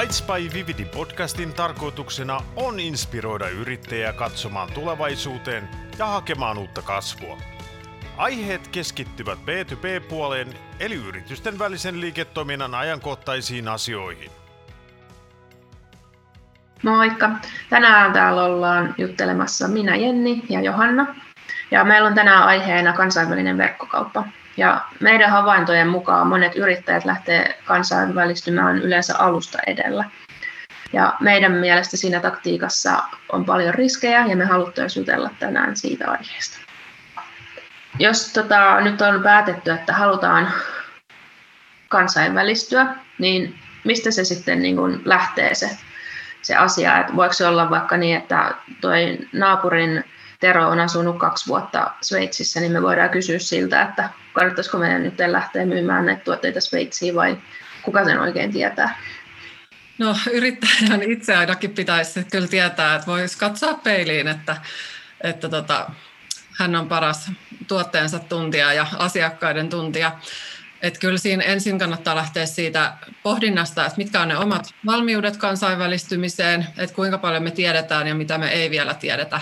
Bites by Vividi podcastin tarkoituksena on inspiroida yrittäjää katsomaan tulevaisuuteen ja hakemaan uutta kasvua. Aiheet keskittyvät B2B-puoleen eli yritysten välisen liiketoiminnan ajankohtaisiin asioihin. Moikka! Tänään täällä ollaan juttelemassa minä Jenni ja Johanna. Ja meillä on tänään aiheena kansainvälinen verkkokauppa. Ja meidän havaintojen mukaan monet yrittäjät lähtee kansainvälistymään yleensä alusta edellä. Ja meidän mielestä siinä taktiikassa on paljon riskejä ja me haluttaisiin jutella tänään siitä aiheesta. Jos tota, nyt on päätetty, että halutaan kansainvälistyä, niin mistä se sitten niin kuin lähtee se, se asia? Että voiko se olla vaikka niin, että toi naapurin Tero on asunut kaksi vuotta Sveitsissä, niin me voidaan kysyä siltä, että kannattaisiko meidän nyt lähteä myymään näitä tuotteita Sveitsiin vai kuka sen oikein tietää? No yrittäjän itse ainakin pitäisi kyllä tietää, että voisi katsoa peiliin, että, että tota, hän on paras tuotteensa tuntija ja asiakkaiden tuntija. Että kyllä siinä ensin kannattaa lähteä siitä pohdinnasta, että mitkä on ne omat valmiudet kansainvälistymiseen, että kuinka paljon me tiedetään ja mitä me ei vielä tiedetä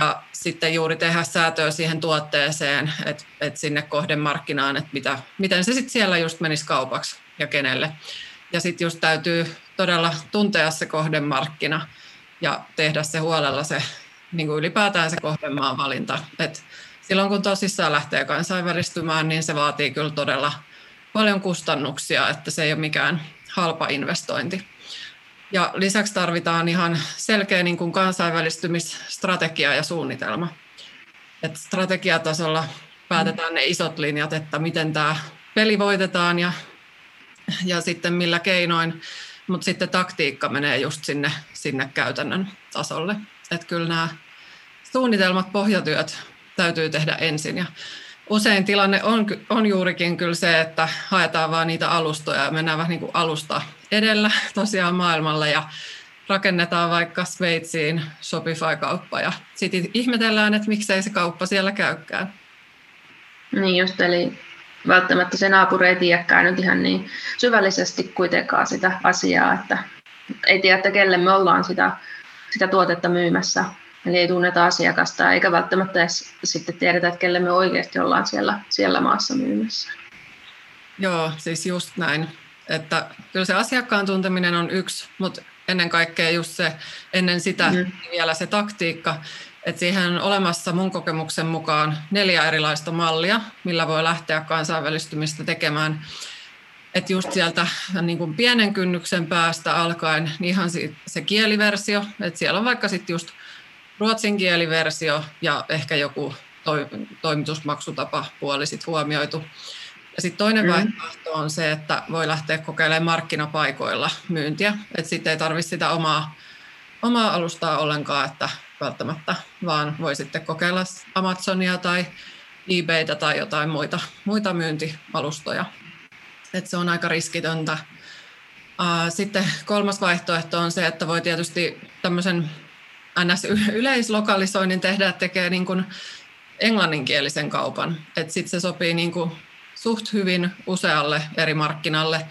ja sitten juuri tehdä säätöä siihen tuotteeseen, että, että sinne kohdemarkkinaan, että mitä, miten se sitten siellä just menisi kaupaksi ja kenelle. Ja sitten just täytyy todella tuntea se kohdemarkkina ja tehdä se huolella se niin kuin ylipäätään se kohdemaan valinta. Et silloin kun tosissaan lähtee kansainvälistymään, niin se vaatii kyllä todella paljon kustannuksia, että se ei ole mikään halpa investointi. Ja lisäksi tarvitaan ihan selkeä niin kuin kansainvälistymisstrategia ja suunnitelma. Et strategiatasolla päätetään ne isot linjat, että miten tämä peli voitetaan ja, ja sitten millä keinoin, mutta sitten taktiikka menee just sinne, sinne käytännön tasolle. Että kyllä nämä suunnitelmat, pohjatyöt täytyy tehdä ensin. Ja usein tilanne on, on juurikin kyllä se, että haetaan vaan niitä alustoja ja mennään vähän niin kuin alusta edellä tosiaan maailmalla ja rakennetaan vaikka Sveitsiin Shopify-kauppa ja sitten ihmetellään, että miksei se kauppa siellä käykään. Niin just, eli välttämättä se naapuri ei tiedäkään nyt ihan niin syvällisesti kuitenkaan sitä asiaa, että ei tiedä, että kelle me ollaan sitä, sitä tuotetta myymässä. Eli ei tunneta asiakasta, eikä välttämättä edes sitten tiedetä, että kelle me oikeasti ollaan siellä, siellä maassa myymässä. Joo, siis just näin. Että kyllä se asiakkaan tunteminen on yksi, mutta ennen kaikkea just se, ennen sitä mm. vielä se taktiikka, että siihen on olemassa mun kokemuksen mukaan neljä erilaista mallia, millä voi lähteä kansainvälistymistä tekemään. Että just sieltä niin kuin pienen kynnyksen päästä alkaen, niin ihan se kieliversio, että siellä on vaikka sitten just ruotsin kieliversio ja ehkä joku toimitusmaksutapa puoli sit huomioitu. Ja sitten toinen mm. vaihtoehto on se, että voi lähteä kokeilemaan markkinapaikoilla myyntiä. Että sitten ei tarvitse sitä omaa, omaa alustaa ollenkaan, että välttämättä, vaan voi sitten kokeilla Amazonia tai eBaytä tai jotain muita, muita myyntialustoja. Että se on aika riskitöntä. Sitten kolmas vaihtoehto on se, että voi tietysti tämmöisen NS-yleislokalisoinnin tehdä, että tekee niin kuin englanninkielisen kaupan. Sitten se sopii niin kuin suht hyvin usealle eri markkinalle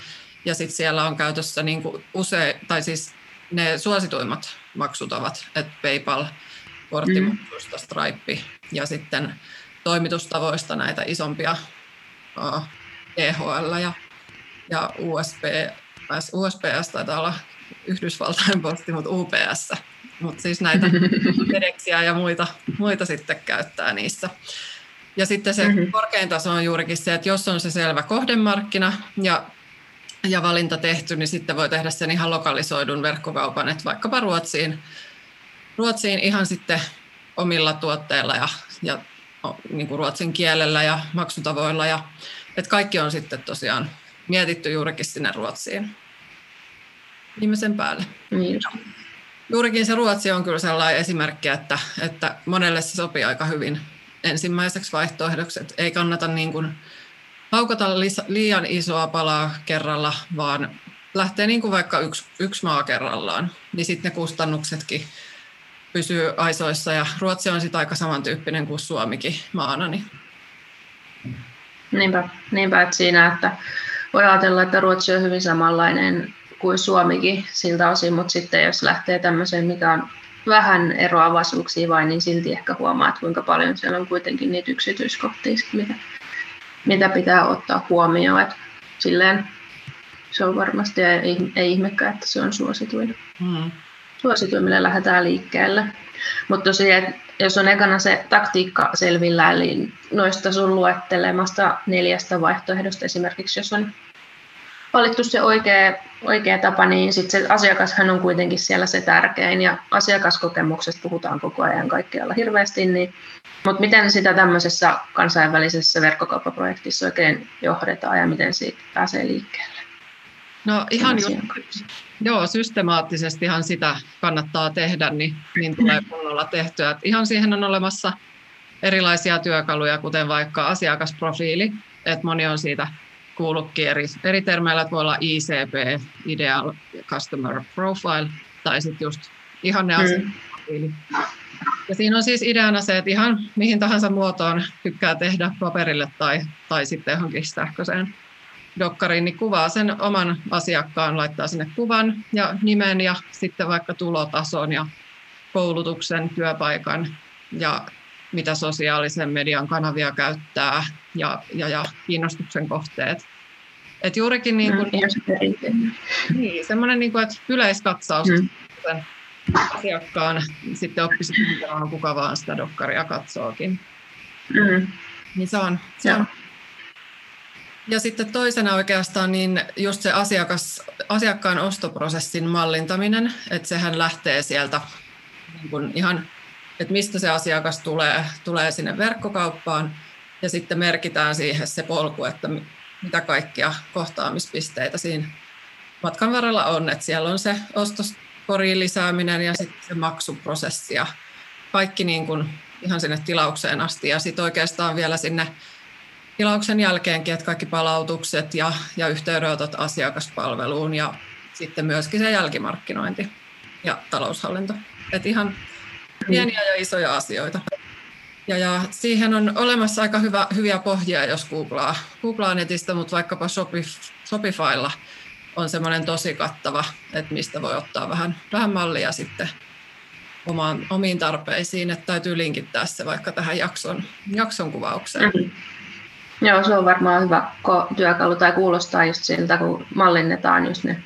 ja sitten siellä on käytössä niin kuin use, tai siis ne suosituimmat maksutavat, että PayPal, korttimaksuista, Stripe ja sitten toimitustavoista näitä isompia EHL ja, ja USB, USPS taitaa olla Yhdysvaltain posti, mutta UPS. Mutta siis näitä FedExiä ja muita, muita sitten käyttää niissä. Ja sitten se mm-hmm. korkein taso on juurikin se, että jos on se selvä kohdemarkkina ja, ja valinta tehty, niin sitten voi tehdä sen ihan lokalisoidun verkkokaupan, että vaikkapa Ruotsiin, Ruotsiin ihan sitten omilla tuotteilla ja, ja niin kuin ruotsin kielellä ja maksutavoilla. Ja, että kaikki on sitten tosiaan mietitty juurikin sinne Ruotsiin viimeisen päälle. Niin. Juurikin se Ruotsi on kyllä sellainen esimerkki, että, että monelle se sopii aika hyvin ensimmäiseksi vaihtoehdoksi, että ei kannata niin kuin haukata liian isoa palaa kerralla, vaan lähtee niin kuin vaikka yksi, yksi maa kerrallaan, niin sitten ne kustannuksetkin pysyy aisoissa ja Ruotsi on sitten aika samantyyppinen kuin Suomikin maana. Niin. Niinpä, niinpä että siinä, että voi ajatella, että Ruotsi on hyvin samanlainen kuin Suomikin siltä osin, mutta sitten jos lähtee tämmöiseen, mikä on vähän eroavaisuuksia vain, niin silti ehkä huomaa, että kuinka paljon siellä on kuitenkin niitä yksityiskohtia, mitä, mitä pitää ottaa huomioon. Että silleen se on varmasti, ei, ei ihmekään, että se on suosituin. Hmm. Suosituin, millä lähdetään liikkeelle. Mutta tosiaan, jos on ekana se taktiikka selvillä, eli noista sun luettelemasta neljästä vaihtoehdosta esimerkiksi, jos on valittu se oikea, oikea tapa, niin sit se asiakashan on kuitenkin siellä se tärkein, ja asiakaskokemuksesta puhutaan koko ajan kaikkialla hirveästi, niin, mutta miten sitä tämmöisessä kansainvälisessä verkkokauppaprojektissa oikein johdetaan ja miten siitä pääsee liikkeelle? No ihan just, joo, systemaattisestihan sitä kannattaa tehdä, niin, niin tulee kunnolla tehtyä. Et ihan siihen on olemassa erilaisia työkaluja, kuten vaikka asiakasprofiili, että moni on siitä kuullutkin eri, eri termeillä, että voi olla ICP, Ideal Customer Profile, tai sitten just ihanne asiakasprofiili. Ja siinä on siis ideana se, että ihan mihin tahansa muotoon tykkää tehdä paperille tai, tai sitten johonkin sähköiseen dokkariin, niin kuvaa sen oman asiakkaan, laittaa sinne kuvan ja nimen ja sitten vaikka tulotason ja koulutuksen, työpaikan ja mitä sosiaalisen median kanavia käyttää ja, ja, ja kiinnostuksen kohteet. Et juurikin niin kuin, mm, niin, semmoinen niin kuin, että yleiskatsaus mm. sen asiakkaan sitten oppisi tuntemaan, kuka vaan sitä dokkaria katsookin. Mm. Niin se on, se on ja sitten toisena oikeastaan niin just se asiakas, asiakkaan ostoprosessin mallintaminen, että sehän lähtee sieltä niin kuin ihan, että mistä se asiakas tulee, tulee sinne verkkokauppaan ja sitten merkitään siihen se polku, että mitä kaikkia kohtaamispisteitä siinä matkan varrella on, että siellä on se ostoskoriin lisääminen ja sitten se maksuprosessi ja kaikki niin kuin ihan sinne tilaukseen asti ja sitten oikeastaan vielä sinne tilauksen jälkeenkin, että kaikki palautukset ja, ja yhteydenotot asiakaspalveluun ja sitten myöskin se jälkimarkkinointi ja taloushallinto. Että ihan pieniä ja isoja asioita. Ja, ja siihen on olemassa aika hyvä, hyviä pohjia, jos googlaa, googlaa netistä, mutta vaikkapa Shopif, Shopifylla on semmoinen tosi kattava, että mistä voi ottaa vähän, vähän mallia sitten omaan, omiin tarpeisiin, että täytyy linkittää se vaikka tähän jakson, jakson kuvaukseen. Mm-hmm. Joo, se on varmaan hyvä työkalu tai kuulostaa just siltä, kun mallinnetaan just ne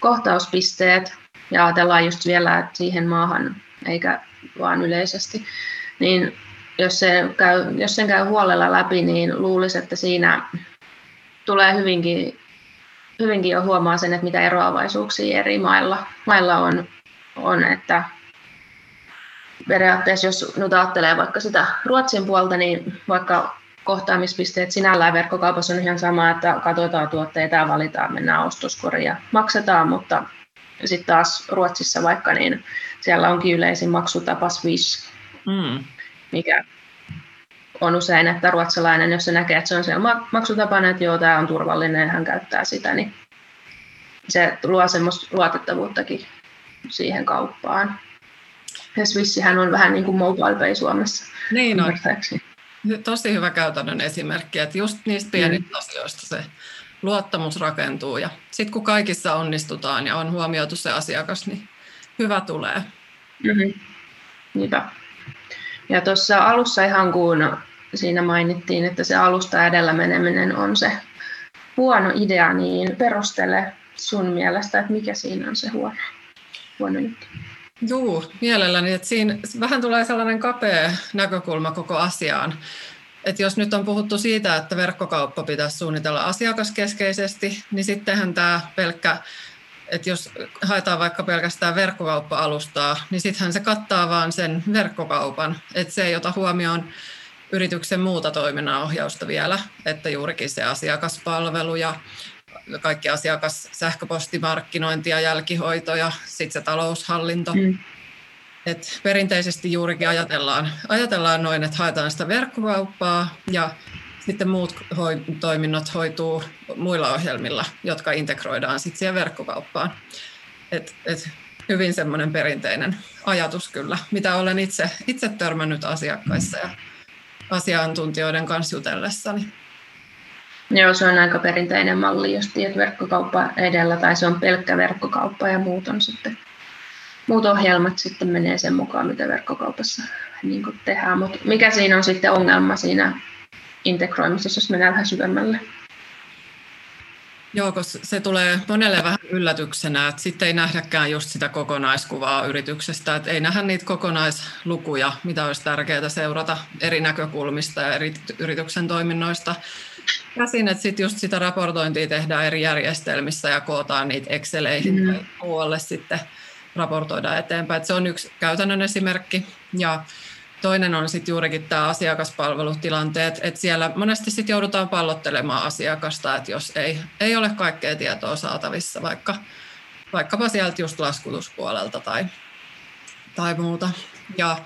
kohtauspisteet ja ajatellaan just vielä että siihen maahan eikä vaan yleisesti. Niin jos, se käy, jos sen käy huolella läpi, niin luulisi, että siinä tulee hyvinkin, hyvinkin jo huomaa sen, että mitä eroavaisuuksia eri mailla, mailla on, on, että periaatteessa jos nyt ajattelee vaikka sitä Ruotsin puolta, niin vaikka kohtaamispisteet sinällään verkkokaupassa on ihan sama, että katsotaan tuotteita ja valitaan, mennään ostoskoriin ja maksetaan, mutta sitten taas Ruotsissa vaikka, niin siellä onkin yleisin maksutapa Swiss, mm. mikä on usein, että ruotsalainen, jos se näkee, että se on siellä maksutapana, että joo, tämä on turvallinen ja hän käyttää sitä, niin se luo semmoista luotettavuuttakin siihen kauppaan. Ja Swissihän on vähän niin kuin mobile pay Suomessa. Niin on tosi hyvä käytännön esimerkki, että just niistä pienistä mm. asioista se luottamus rakentuu ja sitten kun kaikissa onnistutaan ja on huomioitu se asiakas, niin hyvä tulee. Mm-hmm. Niinpä. Ja tuossa alussa ihan kun siinä mainittiin, että se alusta edellä meneminen on se huono idea, niin perustele sun mielestä, että mikä siinä on se huono, huono juttu. Joo, mielelläni. Että siinä vähän tulee sellainen kapea näkökulma koko asiaan. Että jos nyt on puhuttu siitä, että verkkokauppa pitäisi suunnitella asiakaskeskeisesti, niin sittenhän tämä pelkkä, että jos haetaan vaikka pelkästään verkkokauppa-alustaa, niin sittenhän se kattaa vain sen verkkokaupan. Että se ei ota huomioon yrityksen muuta toiminnanohjausta vielä, että juurikin se asiakaspalvelu ja kaikki asiakas sähköpostimarkkinointi ja jälkihoito ja sitten se taloushallinto. Mm. Et perinteisesti juurikin ajatellaan, ajatellaan noin, että haetaan sitä verkkokauppaa ja sitten muut hoi, toiminnot hoituu muilla ohjelmilla, jotka integroidaan sitten siihen verkkokauppaan. Et, et hyvin semmoinen perinteinen ajatus kyllä, mitä olen itse, itse törmännyt asiakkaissa ja asiantuntijoiden kanssa jutellessani. Joo, se on aika perinteinen malli, jos tiet verkkokauppa edellä, tai se on pelkkä verkkokauppa ja muut on sitten muut ohjelmat sitten menee sen mukaan, mitä verkkokaupassa niin tehdään. Mutta mikä siinä on sitten ongelma siinä integroimisessa, jos mennään vähän syvemmälle? Joo, koska se tulee monelle vähän yllätyksenä, että sitten ei nähdäkään just sitä kokonaiskuvaa yrityksestä, että ei nähdä niitä kokonaislukuja, mitä olisi tärkeää seurata eri näkökulmista ja eri yrityksen toiminnoista käsin, että sitten just sitä raportointia tehdään eri järjestelmissä ja kootaan niitä Exceleihin mm. tai muualle sitten raportoida eteenpäin. Että se on yksi käytännön esimerkki. Ja toinen on sitten juurikin tämä asiakaspalvelutilanteet, että siellä monesti sitten joudutaan pallottelemaan asiakasta, että jos ei, ei ole kaikkea tietoa saatavissa, vaikka, vaikkapa sieltä just laskutuspuolelta tai, tai muuta. Ja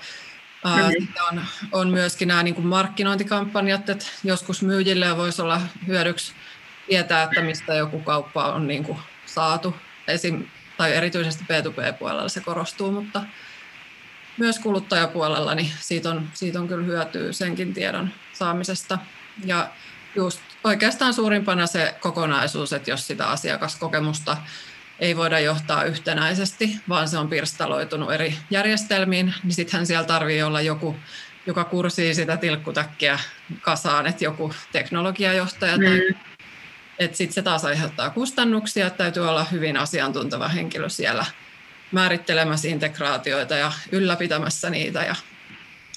Mm-hmm. Sitten on, on myöskin nämä niin kuin markkinointikampanjat, että joskus myyjille voisi olla hyödyksi tietää, että mistä joku kauppa on niin kuin saatu. Esim, tai erityisesti B2B-puolella se korostuu, mutta myös kuluttajapuolella niin siitä, on, siitä on kyllä hyötyä senkin tiedon saamisesta. Ja just oikeastaan suurimpana se kokonaisuus, että jos sitä asiakaskokemusta ei voida johtaa yhtenäisesti, vaan se on pirstaloitunut eri järjestelmiin, niin sittenhän siellä tarvii olla joku, joka kursii sitä tilkkutäkkiä kasaan, että joku teknologiajohtaja tai mm. Että sitten se taas aiheuttaa kustannuksia, että täytyy olla hyvin asiantunteva henkilö siellä määrittelemässä integraatioita ja ylläpitämässä niitä ja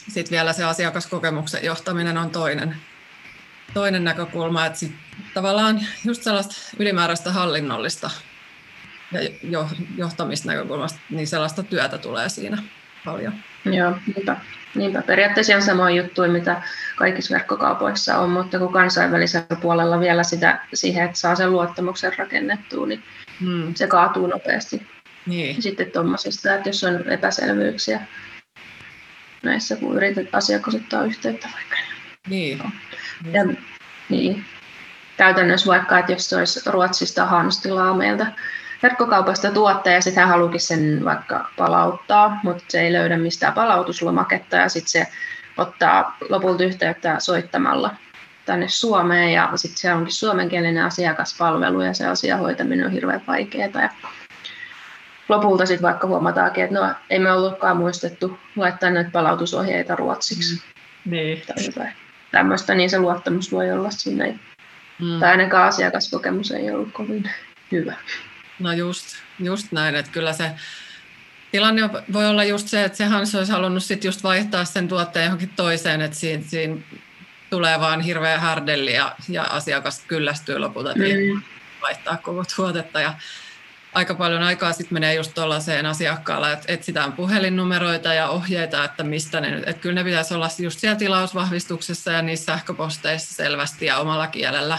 sitten vielä se asiakaskokemuksen johtaminen on toinen, toinen näkökulma, että sit tavallaan just sellaista ylimääräistä hallinnollista ja jo, johtamisnäkökulmasta, niin sellaista työtä tulee siinä paljon. Joo, niinpä. niinpä. Periaatteessa on sama juttu, mitä kaikissa verkkokaupoissa on, mutta kun kansainvälisellä puolella vielä sitä, siihen, että saa sen luottamuksen rakennettua, niin hmm. se kaatuu nopeasti. Niin. Sitten tuommoisista, että jos on epäselvyyksiä näissä, kun yrität asiakas ottaa yhteyttä vaikka. Niin. Ja, niin. Käytännössä vaikka, että jos se olisi Ruotsista Hanstilaa meiltä verkkokaupasta tuotteen ja sitten hän halukin sen vaikka palauttaa, mutta se ei löydä mistään palautuslomaketta ja sitten se ottaa lopulta yhteyttä soittamalla tänne Suomeen ja sitten se onkin suomenkielinen asiakaspalvelu ja se asia hoitaminen on hirveän vaikeaa. Ja lopulta sitten vaikka huomataankin, että no ei me ollutkaan muistettu laittaa näitä palautusohjeita ruotsiksi. Mm. Niin. Tai tämmöistä, niin se luottamus voi olla sinne. Mm. Tai ainakaan asiakaskokemus ei ollut kovin hyvä. No just, just näin, että kyllä se tilanne voi olla just se, että sehän olisi halunnut sit just vaihtaa sen tuotteen johonkin toiseen, että siinä, siinä tulee vaan hirveä härdelli ja, ja asiakas kyllästyy lopulta, mm. vaihtaa koko tuotetta. Ja aika paljon aikaa sitten menee just tuollaiseen asiakkaalla, että etsitään puhelinnumeroita ja ohjeita, että mistä ne että kyllä ne pitäisi olla just siellä tilausvahvistuksessa ja niissä sähköposteissa selvästi ja omalla kielellä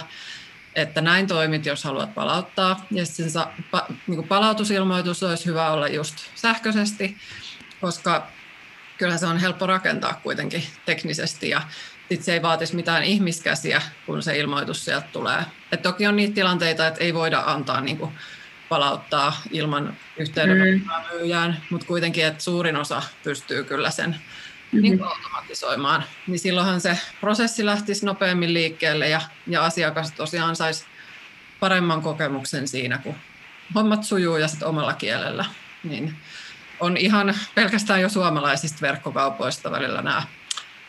että näin toimit, jos haluat palauttaa. Ja sitten sa, pa, niin palautusilmoitus olisi hyvä olla just sähköisesti, koska kyllä se on helppo rakentaa kuitenkin teknisesti ja sit se ei vaatisi mitään ihmiskäsiä, kun se ilmoitus sieltä tulee. Et toki on niitä tilanteita, että ei voida antaa niin kuin, palauttaa ilman yhteydenottoa mm. myyjään, mutta kuitenkin, että suurin osa pystyy kyllä sen mm-hmm. niin automatisoimaan, niin silloinhan se prosessi lähtisi nopeammin liikkeelle ja, ja asiakas tosiaan saisi paremman kokemuksen siinä, kun hommat sujuu ja sitten omalla kielellä. Niin on ihan pelkästään jo suomalaisista verkkokaupoista välillä nämä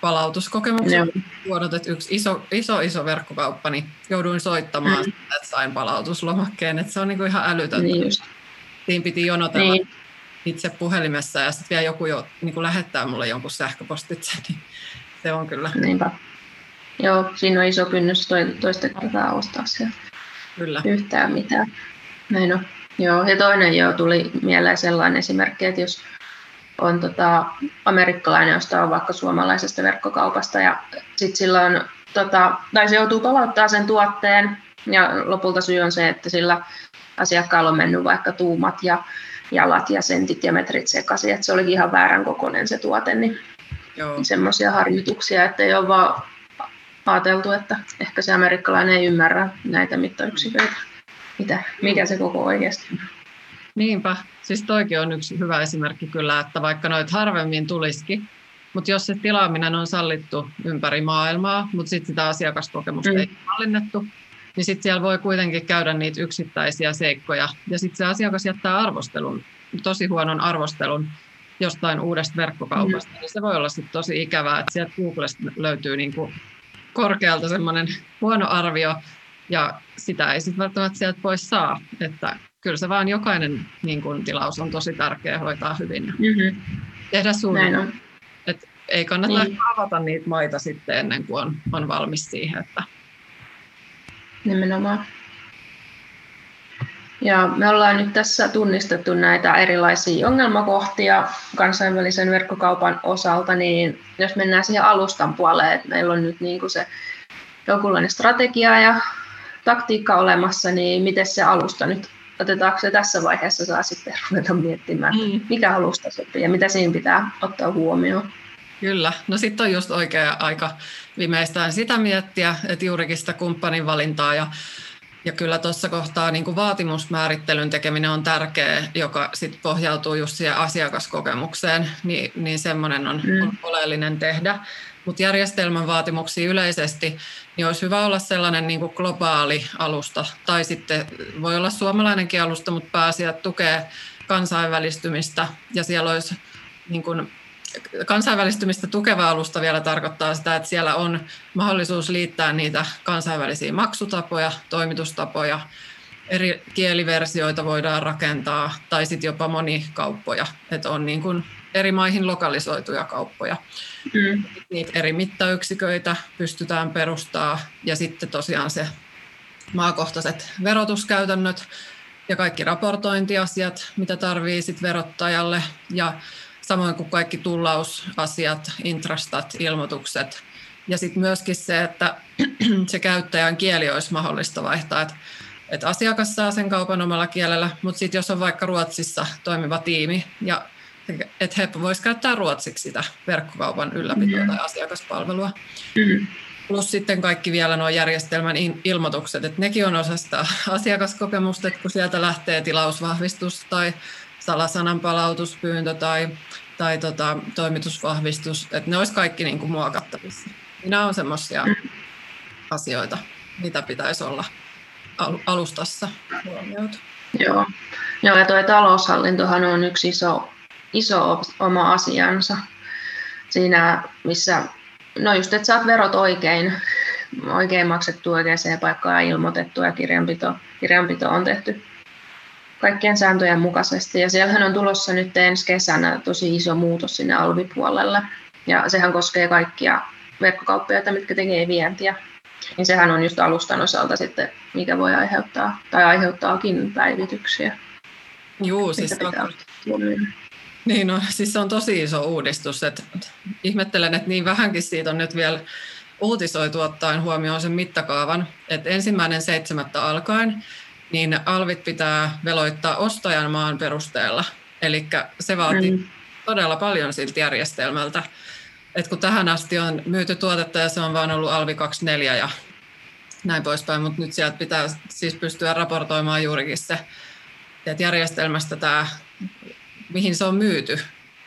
palautuskokemukset vuodot, että yksi iso, iso, iso verkkokauppa, niin jouduin soittamaan, mm. että sain palautuslomakkeen, että se on niin kuin ihan älytöntä. Niin just. Siinä piti jonotella niin itse puhelimessa ja sitten vielä joku jo niin kuin lähettää mulle jonkun sähköpostitse, niin se on kyllä. Niinpä. Joo, siinä on iso kynnys toista kertaa ostaa sieltä kyllä. yhtään mitään. Näin on. Joo, ja toinen jo tuli mieleen sellainen esimerkki, että jos on tota, amerikkalainen, josta on vaikka suomalaisesta verkkokaupasta ja sitten sillä on, tota, tai se joutuu palauttaa sen tuotteen ja lopulta syy on se, että sillä asiakkaalla on mennyt vaikka tuumat ja jalat ja sentit ja metrit sekaisin, että se olikin ihan väärän kokoinen se tuote, niin semmoisia harmituksia, että ei ole vaan ajateltu, että ehkä se amerikkalainen ei ymmärrä näitä mittayksiköitä, mitä, mikä se koko oikeasti on. Niinpä, siis toikin on yksi hyvä esimerkki kyllä, että vaikka noit harvemmin tulisikin, mutta jos se tilaaminen on sallittu ympäri maailmaa, mutta sitten sitä asiakaskokemusta mm. ei mallinnettu, niin sitten siellä voi kuitenkin käydä niitä yksittäisiä seikkoja. Ja sitten se asiakas jättää arvostelun, tosi huonon arvostelun jostain uudesta verkkokaupasta, mm. niin se voi olla sitten tosi ikävää, että sieltä Googlesta löytyy niin kuin korkealta semmoinen huono arvio, ja sitä ei sitten välttämättä sieltä pois saa. Että kyllä se vaan jokainen niin kun, tilaus on tosi tärkeä hoitaa hyvin ja mm-hmm. tehdä suunnitelma. Et ei kannata niin. avata niitä maita sitten ennen kuin on, on valmis siihen. Että... Nimenomaan. Ja me ollaan nyt tässä tunnistettu näitä erilaisia ongelmakohtia kansainvälisen verkkokaupan osalta, niin jos mennään siihen alustan puoleen, että meillä on nyt niin kuin se jonkunlainen strategia ja taktiikka olemassa, niin miten se alusta nyt otetaanko se tässä vaiheessa saa sitten ruveta miettimään, mm. mikä alusta sopii ja mitä siinä pitää ottaa huomioon. Kyllä, no sitten on just oikea aika viimeistään sitä miettiä, että juurikin sitä kumppanin valintaa. Ja ja kyllä tuossa kohtaa niin kuin vaatimusmäärittelyn tekeminen on tärkeä, joka sit pohjautuu just siihen asiakaskokemukseen, niin, niin semmoinen on, mm. on oleellinen tehdä. Mutta järjestelmän vaatimuksia yleisesti, niin olisi hyvä olla sellainen niin kuin globaali alusta, tai sitten voi olla suomalainenkin alusta, mutta pääasiat tukee kansainvälistymistä, ja siellä olisi niin kuin kansainvälistymistä tukeva alusta vielä tarkoittaa sitä, että siellä on mahdollisuus liittää niitä kansainvälisiä maksutapoja, toimitustapoja, eri kieliversioita voidaan rakentaa tai sitten jopa monikauppoja, että on niin kuin eri maihin lokalisoituja kauppoja. Mm. Niitä eri mittayksiköitä pystytään perustaa ja sitten tosiaan se maakohtaiset verotuskäytännöt ja kaikki raportointiasiat, mitä tarvii sitten verottajalle ja samoin kuin kaikki tullausasiat, intrastat, ilmoitukset. Ja sitten myöskin se, että se käyttäjän kieli olisi mahdollista vaihtaa, että, että asiakas saa sen kaupan omalla kielellä, mutta sitten jos on vaikka Ruotsissa toimiva tiimi, ja että he voisivat käyttää ruotsiksi sitä verkkokaupan ylläpitoa mm-hmm. tai asiakaspalvelua. Mm-hmm. Plus sitten kaikki vielä nuo järjestelmän ilmoitukset, että nekin on osa sitä asiakaskokemusta, että kun sieltä lähtee tilausvahvistus tai salasanan palautuspyyntö tai, tai tota, toimitusvahvistus, että ne olisi kaikki niin kuin muokattavissa. Nämä on semmoisia mm. asioita, mitä pitäisi olla alustassa huomioitu. Joo, Joo ja tuo taloushallintohan on yksi iso, iso oma asiansa siinä, missä, no just, että saat verot oikein, oikein maksettu oikeaan paikkaan ilmoitettu ja kirjanpito, kirjanpito on tehty kaikkien sääntöjen mukaisesti. Ja siellähän on tulossa nyt ensi kesänä tosi iso muutos sinne alvipuolelle. Ja sehän koskee kaikkia verkkokauppiaita, mitkä tekee vientiä. Niin sehän on just alustan osalta sitten, mikä voi aiheuttaa, tai aiheuttaakin päivityksiä. Joo, siis on, niin no, siis se on tosi iso uudistus. Että ihmettelen, että niin vähänkin siitä on nyt vielä uutisoitu ottaen huomioon sen mittakaavan, että ensimmäinen seitsemättä alkaen niin alvit pitää veloittaa ostajan maan perusteella. Eli se vaatii mm. todella paljon siltä järjestelmältä. Et kun tähän asti on myyty tuotetta ja se on vaan ollut alvi 24 ja näin poispäin, mutta nyt sieltä pitää siis pystyä raportoimaan juurikin se, että järjestelmästä tämä, mihin se on myyty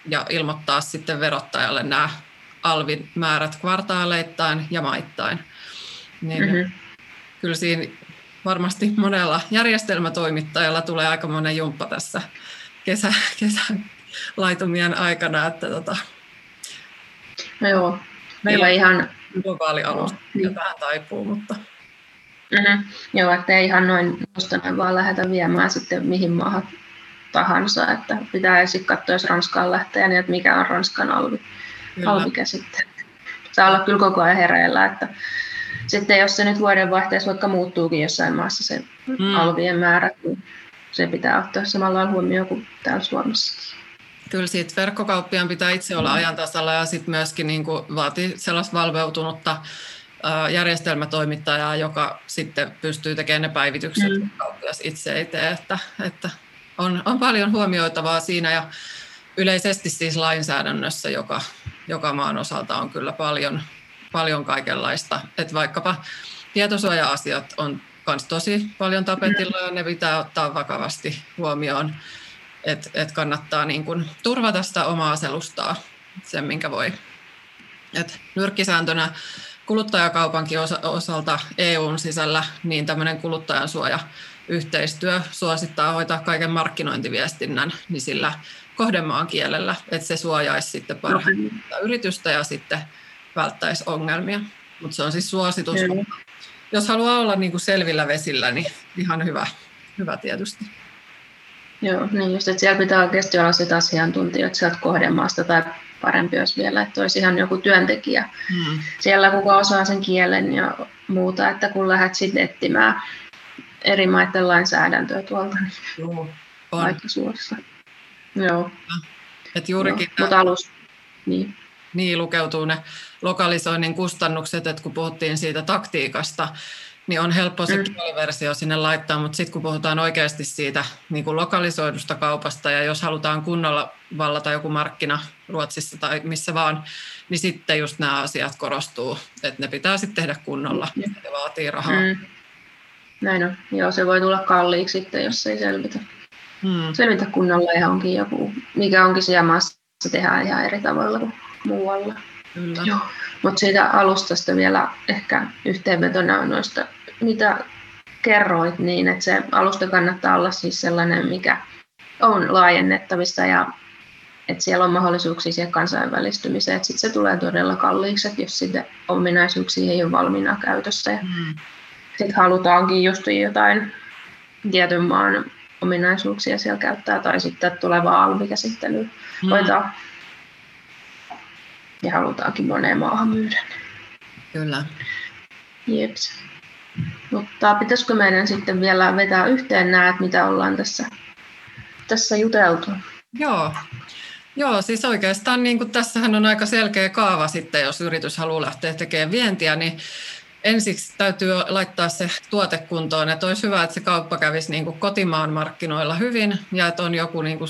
ja ilmoittaa sitten verottajalle nämä alvin määrät kvartaaleittain ja maittain. Niin mm-hmm. Kyllä siinä varmasti monella järjestelmätoimittajalla tulee aika monen jumppa tässä kesä, kesän laitumien aikana. Että tota, no joo, meillä on ihan globaali alus, niin. tähän taipuu, mutta... Mm-hmm. Joo, että ei ihan noin nostanen vaan lähdetä viemään sitten mihin maahan tahansa, että pitää ensin katsoa, jos Ranskaan lähtee, niin että mikä on Ranskan alvi, alvikäsite. Saa olla kyllä koko ajan hereillä, että sitten jos se nyt vuodenvaihteessa vaikka muuttuukin jossain maassa se mm. alvien määrä, niin se pitää ottaa samalla huomioon kuin täällä Suomessa. Kyllä siitä verkkokauppiaan pitää itse olla ajan tasalla ja sitten myöskin niin kuin vaatii sellaista valveutunutta järjestelmätoimittajaa, joka sitten pystyy tekemään ne päivitykset, mm. kauppias itse ei tee. Että, että on, on paljon huomioitavaa siinä ja yleisesti siis lainsäädännössä, joka, joka maan osalta on kyllä paljon, paljon kaikenlaista. Että vaikkapa tietosuoja-asiat on myös tosi paljon tapetilla ja ne pitää ottaa vakavasti huomioon. Että et kannattaa niin kun turvata sitä omaa selustaa, sen minkä voi. Et nyrkkisääntönä kuluttajakaupankin osalta EUn sisällä, niin tämmöinen kuluttajansuoja yhteistyö suosittaa hoitaa kaiken markkinointiviestinnän niin sillä kohdemaan kielellä, että se suojaisi sitten parhaita yritystä ja sitten välttäisi ongelmia. Mutta se on siis suositus. Mm. Jos haluaa olla niin kuin selvillä vesillä, niin ihan hyvä, hyvä tietysti. Joo, niin just, että siellä pitää oikeasti olla sit asiantuntijoita sieltä kohdemaasta tai parempi olisi vielä, että olisi ihan joku työntekijä hmm. siellä, kuka osaa sen kielen ja muuta, että kun lähdet sitten etsimään eri maiden lainsäädäntöä tuolta, niin Joo, on. aika suossa. Joo. Et juurikin Joo, mutta alus, niin. Niin, lukeutuu ne lokalisoinnin kustannukset, että kun puhuttiin siitä taktiikasta, niin on helppo se mm. kieliversio sinne laittaa, mutta sitten kun puhutaan oikeasti siitä niin kuin lokalisoidusta kaupasta ja jos halutaan kunnolla vallata joku markkina Ruotsissa tai missä vaan, niin sitten just nämä asiat korostuu, että ne pitää sitten tehdä kunnolla ja se vaatii rahaa. Mm. Näin on. Joo, se voi tulla kalliiksi sitten, jos ei selvitä. Hmm. Selvitä kunnolla ja onkin joku, mikä onkin siellä maassa tehdään ihan eri tavalla kuin muualla. Kyllä. Joo. Mutta siitä alustasta vielä ehkä yhteenvetona noista, mitä kerroit, niin että se alusta kannattaa olla siis sellainen, mikä on laajennettavissa ja että siellä on mahdollisuuksia siihen kansainvälistymiseen, että sitten se tulee todella kalliiksi, että jos sitten ominaisuuksia ei ole valmiina käytössä. Ja mm. Sitten halutaankin just jotain tietyn maan ominaisuuksia siellä käyttää tai sitten tulevaa alvikäsittelyä mm. hoitaa ja halutaankin moneen maahan myydä. Kyllä. Jeps. Mutta pitäisikö meidän sitten vielä vetää yhteen nämä, mitä ollaan tässä, tässä juteltu? Joo. Joo, siis oikeastaan niin kuin tässähän on aika selkeä kaava sitten, jos yritys haluaa lähteä tekemään vientiä, niin ensiksi täytyy laittaa se tuotekuntoon, että olisi hyvä, että se kauppa kävisi niin kuin kotimaan markkinoilla hyvin ja että on joku niin kuin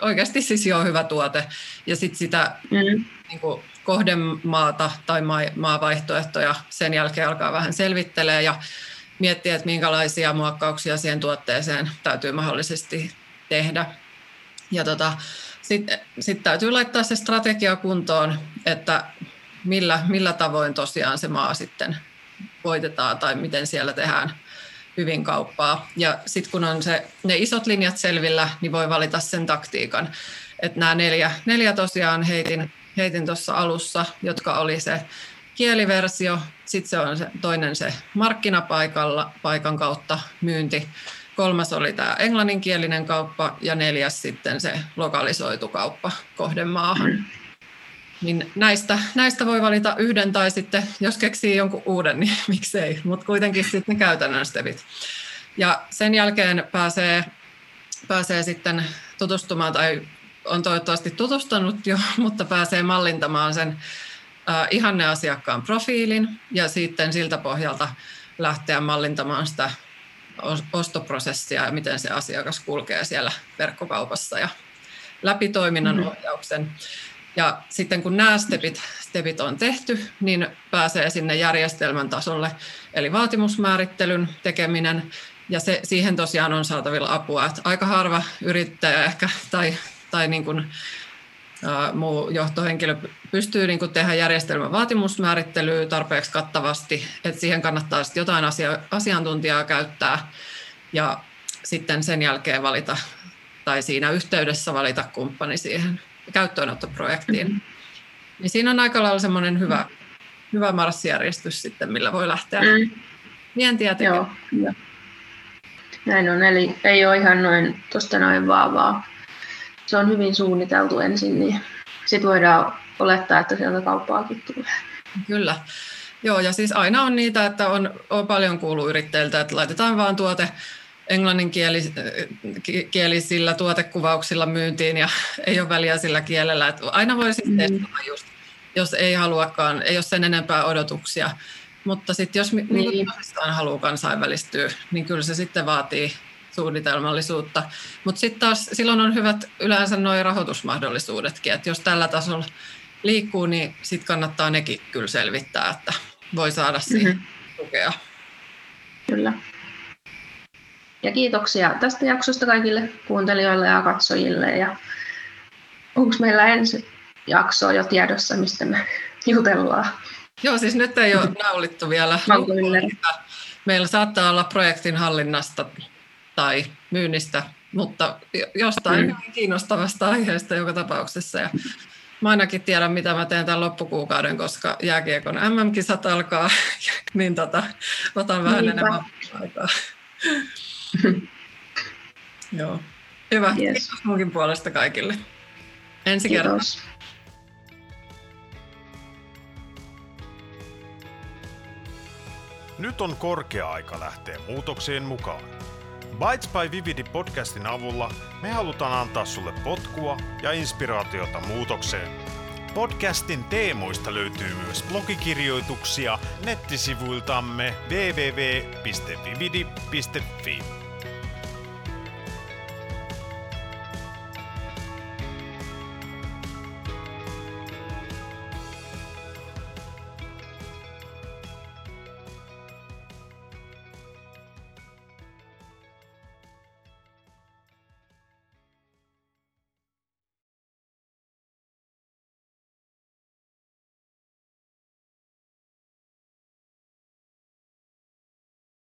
oikeasti siis jo hyvä tuote. Ja sitten sitä mm. niin kuin kohdemaata tai maavaihtoehtoja sen jälkeen alkaa vähän selvittelee ja miettiä, että minkälaisia muokkauksia siihen tuotteeseen täytyy mahdollisesti tehdä. Ja tota, sitten sit täytyy laittaa se strategia kuntoon, että millä, millä tavoin tosiaan se maa sitten voitetaan tai miten siellä tehdään hyvin kauppaa. Ja sitten kun on se, ne isot linjat selvillä, niin voi valita sen taktiikan. Että nämä neljä, neljä tosiaan heitin, heitin tuossa alussa, jotka oli se kieliversio, sitten se on se, toinen se markkinapaikalla paikan kautta myynti, kolmas oli tämä englanninkielinen kauppa ja neljäs sitten se lokalisoitu kauppa kohdemaahan. Niin näistä, näistä voi valita yhden tai sitten, jos keksii jonkun uuden, niin miksei, mutta kuitenkin sitten ne käytännön stepit. Ja sen jälkeen pääsee, pääsee sitten tutustumaan, tai on toivottavasti tutustunut jo, mutta pääsee mallintamaan sen äh, ihanne asiakkaan profiilin ja sitten siltä pohjalta lähteä mallintamaan sitä ostoprosessia ja miten se asiakas kulkee siellä verkkokaupassa ja läpi toiminnan mm-hmm. ohjauksen. Ja sitten kun nämä stepit, stepit on tehty, niin pääsee sinne järjestelmän tasolle, eli vaatimusmäärittelyn tekeminen, ja se, siihen tosiaan on saatavilla apua. Että aika harva yrittäjä ehkä tai, tai niin kuin, ää, muu johtohenkilö pystyy niin kuin tehdä järjestelmän vaatimusmäärittelyä tarpeeksi kattavasti, että siihen kannattaa sitten jotain asia, asiantuntijaa käyttää ja sitten sen jälkeen valita tai siinä yhteydessä valita kumppani siihen käyttöönottoprojektiin. Mm-hmm. Niin siinä on aika lailla semmoinen hyvä, hyvä marssijärjestys sitten, millä voi lähteä mm. vientiä tekemään. Joo, Näin on, eli ei ole ihan noin tuosta noin vaan, vaan se on hyvin suunniteltu ensin, niin sitten voidaan olettaa, että sieltä kauppaakin tulee. Kyllä. Joo, ja siis aina on niitä, että on, on paljon kuuluu yrittäjiltä, että laitetaan vaan tuote englanninkielisillä tuotekuvauksilla myyntiin ja ei ole väliä sillä kielellä. Että aina voi sitten mm. just, jos ei haluakaan, ei ole sen enempää odotuksia. Mutta sitten jos niin. niin haluaa kansainvälistyä, niin kyllä se sitten vaatii suunnitelmallisuutta. Mutta sitten taas silloin on hyvät yleensä nuo rahoitusmahdollisuudetkin, että jos tällä tasolla liikkuu, niin sitten kannattaa nekin kyllä selvittää, että voi saada siihen mm-hmm. tukea. Kyllä. Ja kiitoksia tästä jaksosta kaikille kuuntelijoille ja katsojille. Ja onko meillä ensi jakso jo tiedossa, mistä me jutellaan? Joo, siis nyt ei ole naulittu vielä. Meillä saattaa olla projektin hallinnasta tai myynnistä, mutta jostain mm. kiinnostavasta aiheesta joka tapauksessa. Ja mä ainakin tiedän, mitä mä teen tämän loppukuukauden, koska jääkiekon MM-kisat alkaa, niin tota, otan vähän Niinpä. enemmän aikaa. Joo. Hyvä. Yes. Kiitos munkin puolesta kaikille. Ensi kertaa. Nyt on korkea aika lähteä muutokseen mukaan. Bites by Vividi podcastin avulla me halutaan antaa sulle potkua ja inspiraatiota muutokseen. Podcastin teemoista löytyy myös blogikirjoituksia nettisivuiltamme www.vividi.fi.